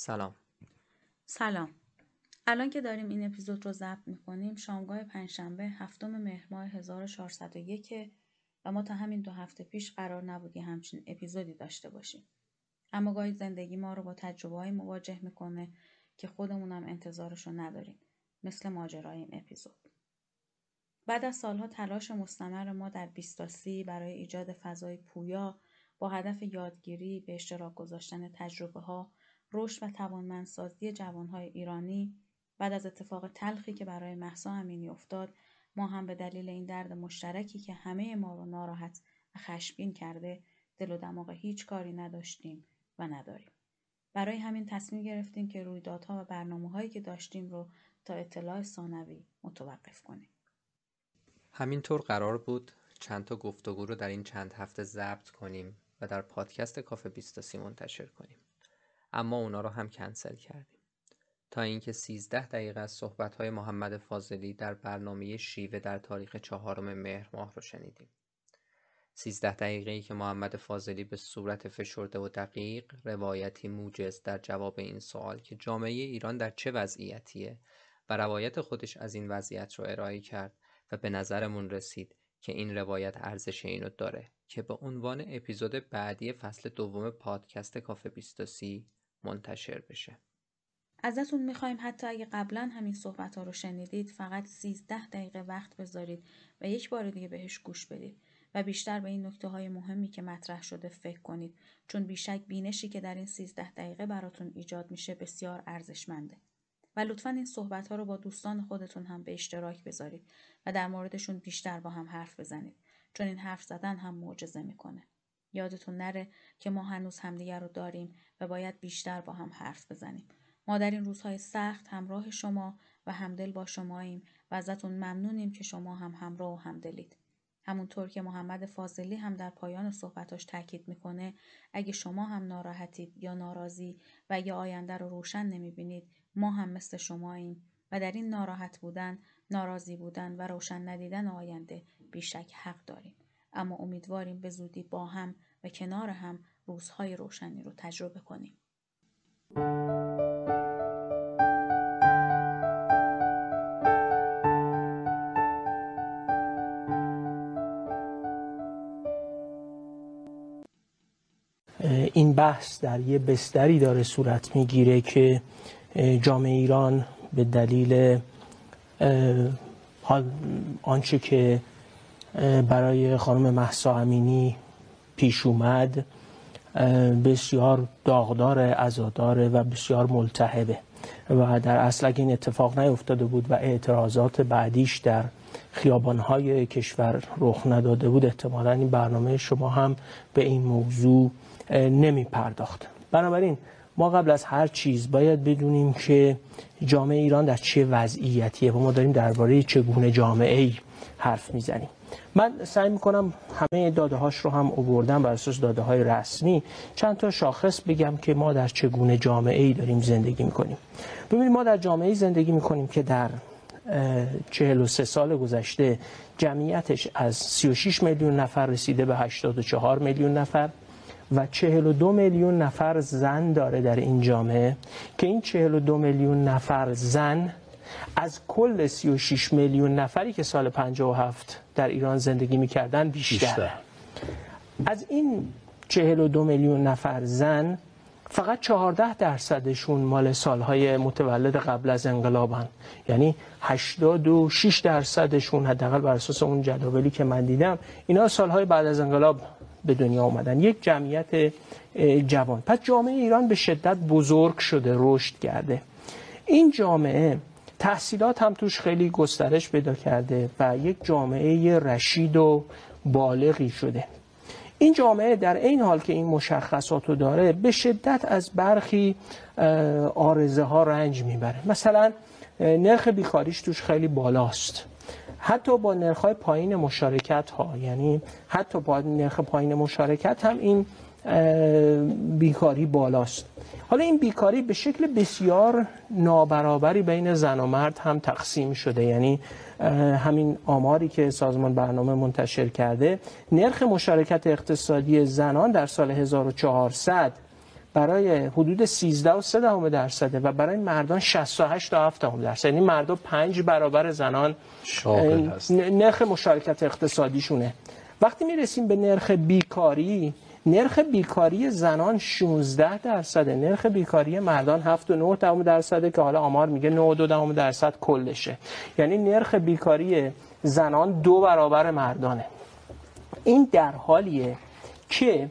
سلام. سلام. الان که داریم این اپیزود رو ضبط می‌کنیم شامگاه پنجشنبه هفتم مهر ماه 1401 و ما تا همین دو هفته پیش قرار نبود یه همچین اپیزودی داشته باشیم. اما گاهی زندگی ما رو با تجربه مواجه می‌کنه که خودمونم انتظارش رو نداریم مثل ماجرای این اپیزود. بعد از سالها تلاش مستمر ما در بیستاسی برای ایجاد فضای پویا با هدف یادگیری به اشتراک گذاشتن تجربه ها رشد و توانمندسازی جوانهای ایرانی بعد از اتفاق تلخی که برای محسا امینی افتاد ما هم به دلیل این درد مشترکی که همه ما رو ناراحت و خشمگین کرده دل و دماغ هیچ کاری نداشتیم و نداریم. برای همین تصمیم گرفتیم که رویدادها و برنامه هایی که داشتیم رو تا اطلاع ثانوی متوقف کنیم. همینطور قرار بود چند تا گفتگو رو در این چند هفته ضبط کنیم و در پادکست کافه 23 منتشر کنیم. اما اونا رو هم کنسل کردیم تا اینکه 13 دقیقه از صحبت‌های محمد فاضلی در برنامه شیوه در تاریخ چهارم مهر ماه رو شنیدیم. 13 دقیقه ای که محمد فاضلی به صورت فشرده و دقیق روایتی موجز در جواب این سوال که جامعه ایران در چه وضعیتیه و روایت خودش از این وضعیت رو ارائه کرد و به نظرمون رسید که این روایت ارزش اینو داره که به عنوان اپیزود بعدی فصل دوم پادکست کافه 23 منتشر بشه. ازتون می‌خوایم حتی اگه قبلا همین صحبت ها رو شنیدید فقط 13 دقیقه وقت بذارید و یک بار دیگه بهش گوش بدید و بیشتر به این نکته های مهمی که مطرح شده فکر کنید چون بیشک بینشی که در این 13 دقیقه براتون ایجاد میشه بسیار ارزشمنده. و لطفا این صحبت ها رو با دوستان خودتون هم به اشتراک بذارید و در موردشون بیشتر با هم حرف بزنید چون این حرف زدن هم معجزه می‌کنه. یادتون نره که ما هنوز همدیگر رو داریم و باید بیشتر با هم حرف بزنیم. ما در این روزهای سخت همراه شما و همدل با شماییم و ازتون ممنونیم که شما هم همراه و همدلید. همونطور که محمد فاضلی هم در پایان صحبتاش تاکید می‌کنه اگه شما هم ناراحتید یا ناراضی و یا آینده رو روشن نمی‌بینید ما هم مثل شماییم و در این ناراحت بودن، ناراضی بودن و روشن ندیدن آینده بیشک حق داریم. اما امیدواریم به زودی با هم و کنار هم روزهای روشنی رو تجربه کنیم. این بحث در یه بستری داره صورت می‌گیره که جامعه ایران به دلیل آنچه که برای خانم محسا امینی پیش اومد بسیار داغدار ازاداره و بسیار ملتهبه. و در اصل اگه این اتفاق نیفتاده بود و اعتراضات بعدیش در خیابانهای کشور رخ نداده بود احتمالا این برنامه شما هم به این موضوع نمی پرداخت بنابراین ما قبل از هر چیز باید بدونیم که جامعه ایران در چه وضعیتیه و ما داریم درباره چگونه جامعه ای حرف می‌زنیم. من سعی می‌کنم همه داده هاش رو هم اووردم بر اساس داده های رسمی. چند تا شاخص بگم که ما در چگونه جامعه ای داریم زندگی می‌کنیم. ببینید ما در جامعه ای زندگی می‌کنیم که در 43 سال گذشته جمعیتش از 36 میلیون نفر رسیده به 84 میلیون نفر و 42 میلیون نفر زن داره در این جامعه. که این 42 میلیون نفر زن از کل 36 میلیون نفری که سال 57 در ایران زندگی می‌کردن بیشتر. بیشتر. از این 42 میلیون نفر زن فقط 14 درصدشون مال سالهای متولد قبل از انقلابن. یعنی 86 درصدشون حداقل بر اساس اون جداولی که من دیدم اینا سالهای بعد از انقلاب به دنیا آمدن یک جمعیت جوان. پس جامعه ایران به شدت بزرگ شده رشد کرده. این جامعه تحصیلات هم توش خیلی گسترش پیدا کرده و یک جامعه رشید و بالغی شده. این جامعه در این حال که این مشخصات رو داره به شدت از برخی آرزه ها رنج می‌بره. مثلا نرخ بیکاریش توش خیلی بالاست. حتی با نرخ پایین مشارکت ها یعنی حتی با نرخ پایین مشارکت هم این بیکاری بالاست. حالا این بیکاری به شکل بسیار نابرابری بین زن و مرد هم تقسیم شده. یعنی همین آماری که سازمان برنامه منتشر کرده نرخ مشارکت اقتصادی زنان در سال 1400 برای حدود 13 و 3 دهم درصده و برای مردان 68 تا 7 دهم درصد. یعنی مردان 5 برابر زنان نرخ مشارکت اقتصادیشونه. وقتی می‌رسیم به نرخ بیکاری نرخ بیکاری زنان 16 درصده نرخ بیکاری مردان 7 و 9 دهم درصده که حالا آمار میگه 9 و 2 دهم درصد کلشه. یعنی نرخ بیکاری زنان دو برابر مردانه. این در حالیه که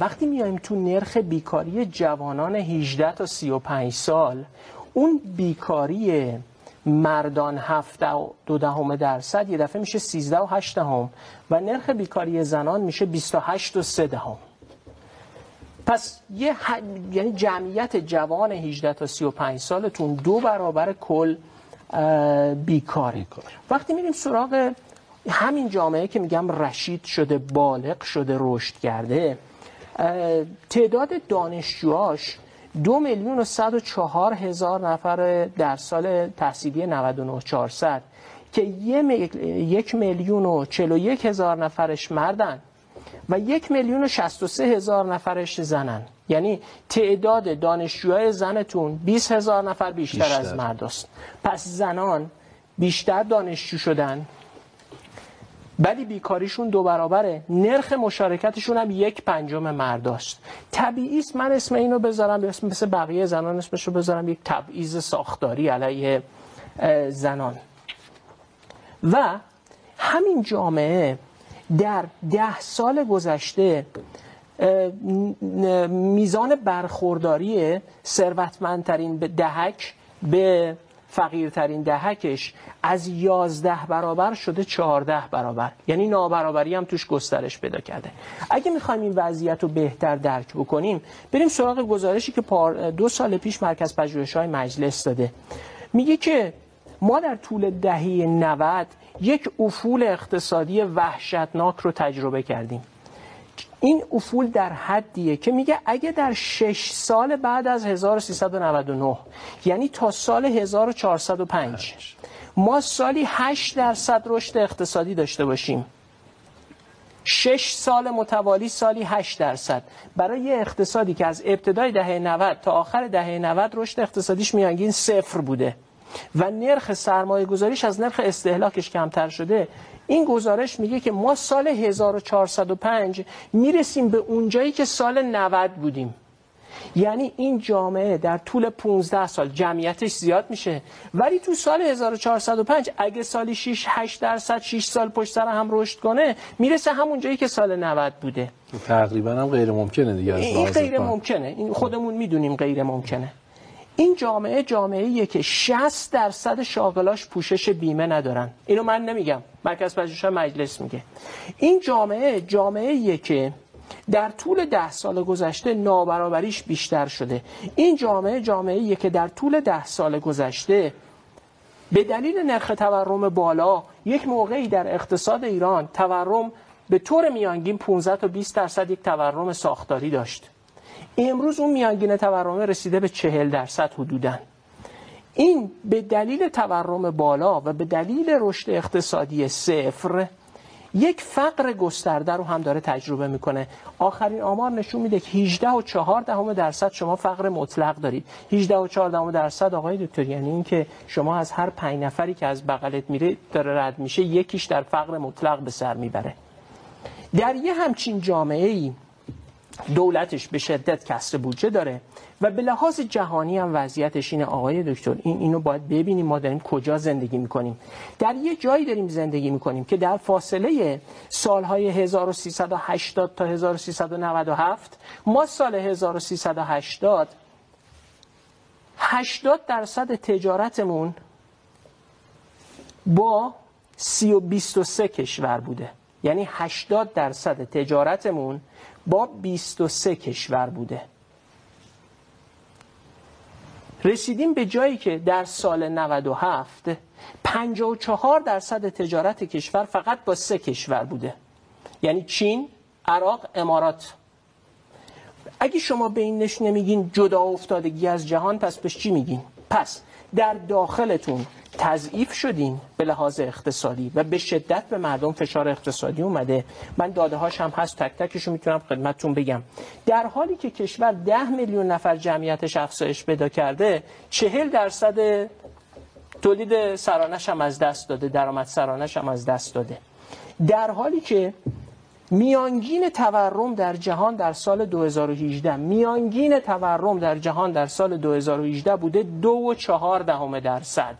وقتی میایم تو نرخ بیکاری جوانان 18 تا 35 سال اون بیکاری مردان 7 دو دهم درصد یه دفعه میشه 13 و 8 دهم و نرخ بیکاری زنان میشه 28 و 3 دهم. پس یه یعنی جمعیت جوان 18 تا 35 سالتون دو برابر کل بیکاره. وقتی میریم سراغ همین جامعه که میگم رشید شده بالغ شده رشد کرده تعداد دانشجوهاش دو میلیون و صد و چهار هزار نفر در سال تحصیلی 99 400 که یک میلیون و چل و یک هزار نفرش مردن و یک میلیون و شست و سه هزار نفرش زنن یعنی تعداد دانشجوهای زنتون 20 هزار نفر بیشتر, بیشتر. از مرد است. پس زنان بیشتر دانشجو شدن ولی بیکاریشون دو برابره. نرخ مشارکتشون هم یک پنجم مرداست. طبیعی است من اسم اینو بذارم اسم مثل بقیه زنان اسمشو بذارم یک تبعیض ساختاری علیه زنان. و همین جامعه در ده سال گذشته میزان برخورداری ثروتمندترین به دهک به فقیرترین دهکش از 11 برابر شده 14 برابر. یعنی نابرابری هم توش گسترش پیدا کرده. اگه می‌خوایم این وضعیت رو بهتر درک بکنیم بریم سراغ گزارشی که دو سال پیش مرکز پژوهش های مجلس داده. میگه که ما در طول دهه 90 یک افول اقتصادی وحشتناک رو تجربه کردیم. این افول در حدیه که میگه اگه در شش سال بعد از 1399 یعنی تا سال 1405 ما سالی 8 درصد رشد اقتصادی داشته باشیم. شش سال متوالی سالی 8 درصد. برای یه اقتصادی که از ابتدای دهه 90 تا آخر دهه 90 رشد اقتصادیش میانگین صفر بوده و نرخ سرمایه گذاریش از نرخ استهلاکش کمتر شده این گزارش میگه که ما سال 1405 می‌رسیم به اونجایی که سال 90 بودیم. یعنی این جامعه در طول 15 سال جمعیتش زیاد میشه. ولی تو سال 1405 اگه سالی 6 8 درصد 6 سال پشت سر هم رشد کنه می‌رسه همون جایی که سال 90 بوده. تقریبا هم غیر ممکنه دیگه این غیر ممکنه. این خودمون می‌دونیم غیر ممکنه. این جامعه جامعه که 60 درصد شاغلاش پوشش بیمه ندارن. اینو من نمیگم. مرکز پژوهش مجلس میگه. این جامعه جامعه که در طول ده سال گذشته نابرابریش بیشتر شده. این جامعه جامعه که در طول ده سال گذشته به دلیل نرخ تورم بالا یک موقعی در اقتصاد ایران تورم به طور میانگین 15 تا 20 درصد یک تورم ساختاری داشت. امروز اون میانگین تورم رسیده به چهل درصد حدودن این به دلیل تورم بالا و به دلیل رشد اقتصادی صفر یک فقر گسترده رو هم داره تجربه می‌کنه. آخرین آمار نشون میده که 18 و 4 دهم درصد شما فقر مطلق دارید. 18 و 4 دهم درصد آقای دکتر یعنی اینکه شما از هر 5 نفری که از بغلت میره داره رد میشه یکیش در فقر مطلق به سر می‌بره. در یه همچین جامعه ای دولتش به شدت کسر بودجه داره و به لحاظ جهانی هم وضعیتش اینه. آقای دکتر این اینو باید ببینیم ما داریم کجا زندگی می‌کنیم. در یه جایی داریم زندگی می‌کنیم که در فاصله سالهای 1380 تا 1397 ما سال 1380 80 درصد تجارتمون با 323 کشور بوده. یعنی 80 درصد تجارتمون با 23 کشور بوده. رسیدیم به جایی که در سال 97 54 درصد تجارت کشور فقط با سه کشور بوده. یعنی چین، عراق، امارات. اگه شما به این نش نمیگین جدا افتادگی از جهان پس بهش چی میگین؟ پس در داخلتون تضعیف شدین به لحاظ اقتصادی و به شدت به مردم فشار اقتصادی اومده. من داده هاش هم هست تک تکشو می‌تونم خدمتتون بگم. در حالی که کشور ده میلیون نفر جمعیتش افزایش پیدا کرده چهل درصد تولید سرانش هم از دست داده درآمد سرانش هم از دست داده. در حالی که میانگین تورم در جهان در سال 2018 میانگین تورم در جهان در سال 2018 بوده دو و چهار دهم درصد.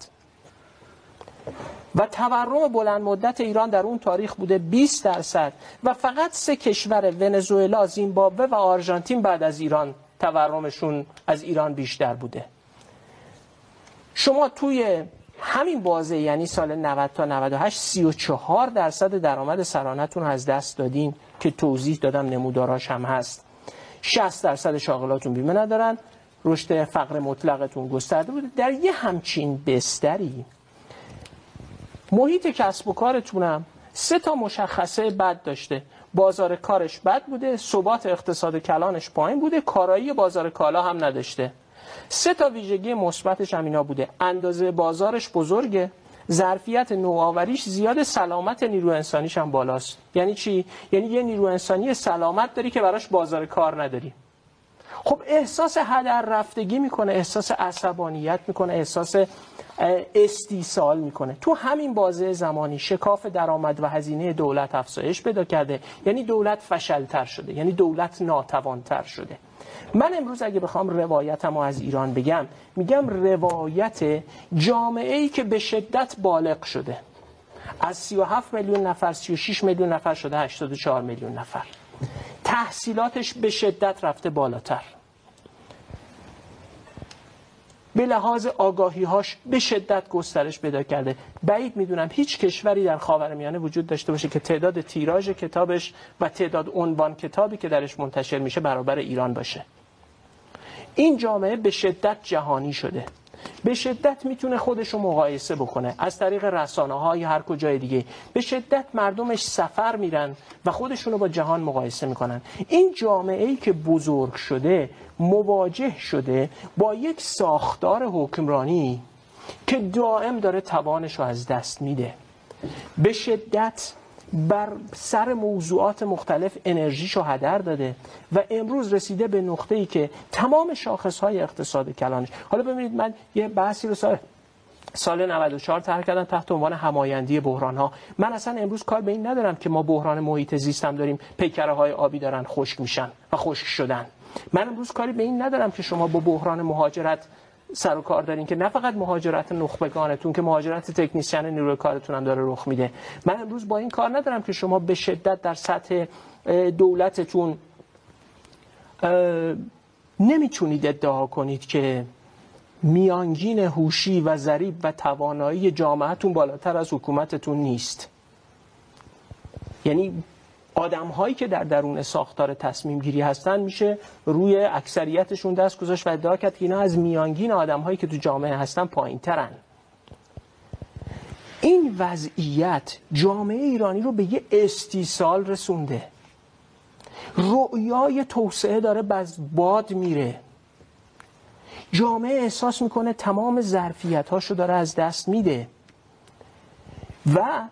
و تورم بلند مدت ایران در اون تاریخ بوده 20 درصد. و فقط سه کشور ونزوئلا، زیمبابوه و آرژانتین بعد از ایران تورمشون از ایران بیشتر بوده. شما توی همین بازه یعنی سال 90 تا 98 34 درصد درآمد سرانتون از دست دادین که توضیح دادم نموداراش هم هست. 60 درصد شاغلاتون بیمه ندارن رشد فقر مطلقتون گسترده بوده. در یه همچین بستری. محیط کسب و کارتونم سه تا مشخصه بد داشته. بازار کارش بد بوده ثبات اقتصاد کلانش پایین بوده کارایی بازار کالا هم نداشته. سه تا ویژگی مثبتش هم اینا بوده. اندازه بازارش بزرگه. ظرفیت نوآوریش زیاد سلامت نیرو انسانیش هم بالاست. یعنی چی؟ یعنی یه نیرو انسانی سلامت داری که براش بازار کار نداری. خب احساس هدر رفتگی می‌کنه احساس عصبانیت می‌کنه احساس استیصال می‌کنه. تو همین بازه زمانی شکاف درآمد و هزینه دولت افزایش پیدا کرده. یعنی دولت فشلتر شده. یعنی دولت ناتوانتر شده. من امروز اگه بخوام روایتمو از ایران بگم میگم روایت جامعه ای که به شدت بالغ شده. از 37 میلیون نفر 36 میلیون نفر شده 84 میلیون نفر. تحصیلاتش به شدت رفته بالاتر. به لحاظ آگاهی هاش به شدت گسترش پیدا کرده. بعید می‌دونم هیچ کشوری در خاورمیانه وجود داشته باشه که تعداد تیراژ کتابش و تعداد عنوان کتابی که درش منتشر میشه برابر ایران باشه. این جامعه به شدت جهانی شده. به شدت می‌تونه خودش رو مقایسه بکنه. از طریق رسانه های هر کجای دیگه. به شدت مردمش سفر میرن و خودشون رو با جهان مقایسه می‌کنن. این جامعه ای که بزرگ شده مواجه شده با یک ساختار حکمرانی که دائم داره توانش رو از دست میده. به شدت بر سر موضوعات مختلف انرژیشو هدر داده و امروز رسیده به نقطه ای که تمام شاخص های اقتصاد کلانش. حالا ببینید من یه بحثی رو سال سال 94 طرح کردم تحت عنوان همایندی بحران ها من اصلا امروز کار به این ندارم که ما بحران محیط زیستم داریم. پیکره های آبی دارن خشک میشن و خشک شدن. من امروز کاری به این ندارم که شما با بحران مهاجرت سر و کار دارین که نه فقط مهاجرت نخبگانتون که مهاجرت تکنیسیان نیروی کارتون هم داره رخ میده. من امروز با این کار ندارم که شما به شدت در سطح دولتتون نمی‌تونید ادعا کنید که میانگین هوشی و ذریب و توانایی جامعتون بالاتر از حکومتتون نیست. یعنی آدم هایی که در درون ساختار تصمیم گیری هستن میشه روی اکثریتشون دست گذاشت و ادعا کرد که اینا از میانگین آدم هایی که تو جامعه هستن پایین ترن این وضعیت جامعه ایرانی رو به یه استیصال رسونده. رؤیای توسعه داره باز باد میره. جامعه احساس می‌کنه تمام ظرفیت هاشو داره از دست میده. و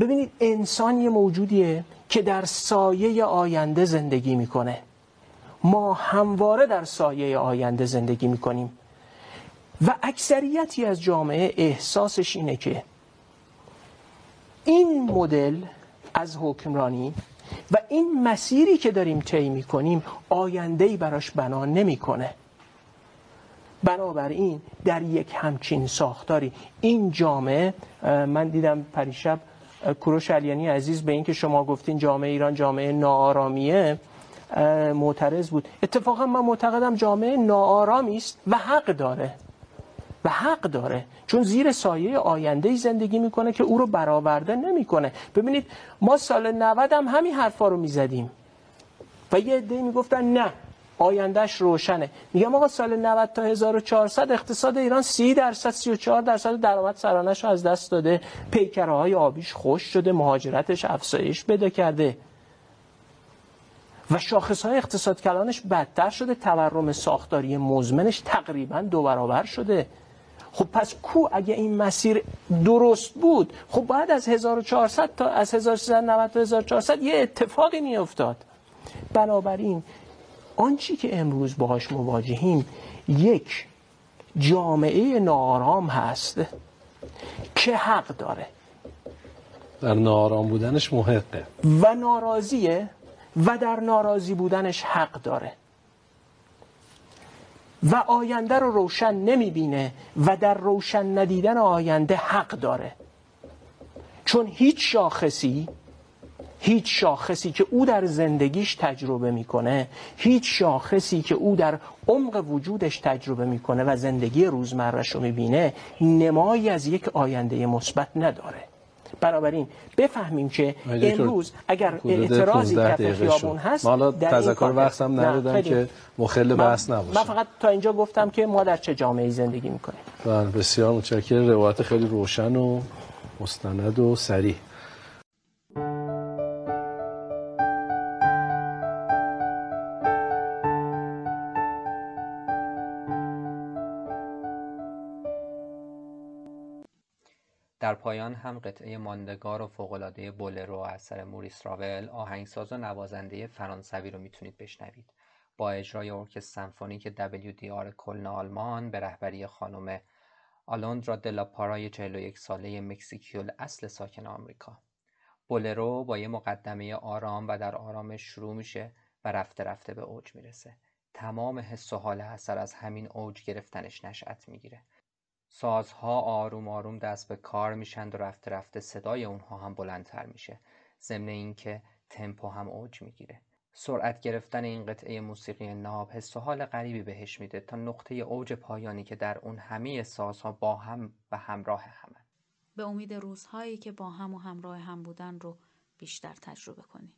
ببینید انسان یه موجودیه. که در سایه آینده زندگی می‌کنه. ما همواره در سایه آینده زندگی می‌کنیم. و اکثریتی از جامعه احساسش اینه که این مدل از حکمرانی و این مسیری که داریم طی می‌کنیم آینده ای براش بنا نمی‌کنه. بنابراین در یک همچین ساختاری این جامعه من دیدم پریشب کوروش علیانی عزیز به اینکه شما گفتین جامعه ایران جامعه ناآرامیه معترض بود. اتفاقا من معتقدم جامعه ناآرامی است و حق داره. و حق داره. چون زیر سایه آینده زندگی می‌کنه که او رو برآورده نمی‌کنه. ببینید ما سال 90 هم همین حرفا رو می‌زدیم. و یه عده می‌گفتن نه. آیندهش روشنه. میگم آقا سال 90 تا 1400 اقتصاد ایران 30 درصد 34 درصد درآمد سرانش از دست داده. پیکره های آبیش خوش شده مهاجرتش افزایش پیدا کرده. و شاخص های اقتصاد کلانش بدتر شده تورم ساختاری مزمنش تقریبا دو برابر شده. خب پس کو اگه این مسیر درست بود خب باید از 1400 تا از 1390 تا 1400 یه اتفاقی می افتاد بنابراین آنچی که امروز باهاش مواجهیم یک جامعه نارام هست که حق داره. در نارام بودنش محقه. و ناراضیه و در ناراضی بودنش حق داره. و آینده رو روشن نمی‌بینه و در روشن ندیدن آینده حق داره. چون هیچ شاخصی هیچ شاخصی که او در زندگیش تجربه می‌کنه هیچ شاخصی که او در عمق وجودش تجربه می‌کنه و زندگی روزمرش رو می‌بینه نمایی از یک آینده مثبت نداره. بنابراین بفهمیم که امروز اگر اعتراضی کف خیابون هست حالا تذکر وقت هم ندادم که مخل بحث نباشه. من فقط تا اینجا گفتم که ما در چه جامعه زندگی می‌کنیم؟ بله بسیار متشکرم. روایت خیلی روشن و مستند و سریع در پایان هم قطعه ماندگار و فوق‌العاده بولرو اثر موریس راول آهنگساز و نوازنده فرانسوی رو می‌تونید بشنوید. با اجرای ارکستر سمفونیک WDR کلن آلمان به رهبری خانم آلوندرا دلا پارای 41 ساله مکزیکیول اصل ساکن آمریکا. بولرو با یه مقدمه آرام و در آرامش شروع میشه و رفته رفته به اوج می‌رسه. تمام حس و حال اثر از همین اوج گرفتنش نشأت می‌گیره. سازها آروم آروم دست به کار میشن و رفته رفته صدای اونها هم بلندتر میشه. ضمن اینکه تمپو هم اوج می‌گیره. سرعت گرفتن این قطعه موسیقی ناب حس و حال غریبی بهش میده تا نقطه اوج پایانی که در اون همه سازها با هم و همراه همن به امید روزهایی که با هم و همراه هم بودن رو بیشتر تجربه کنیم.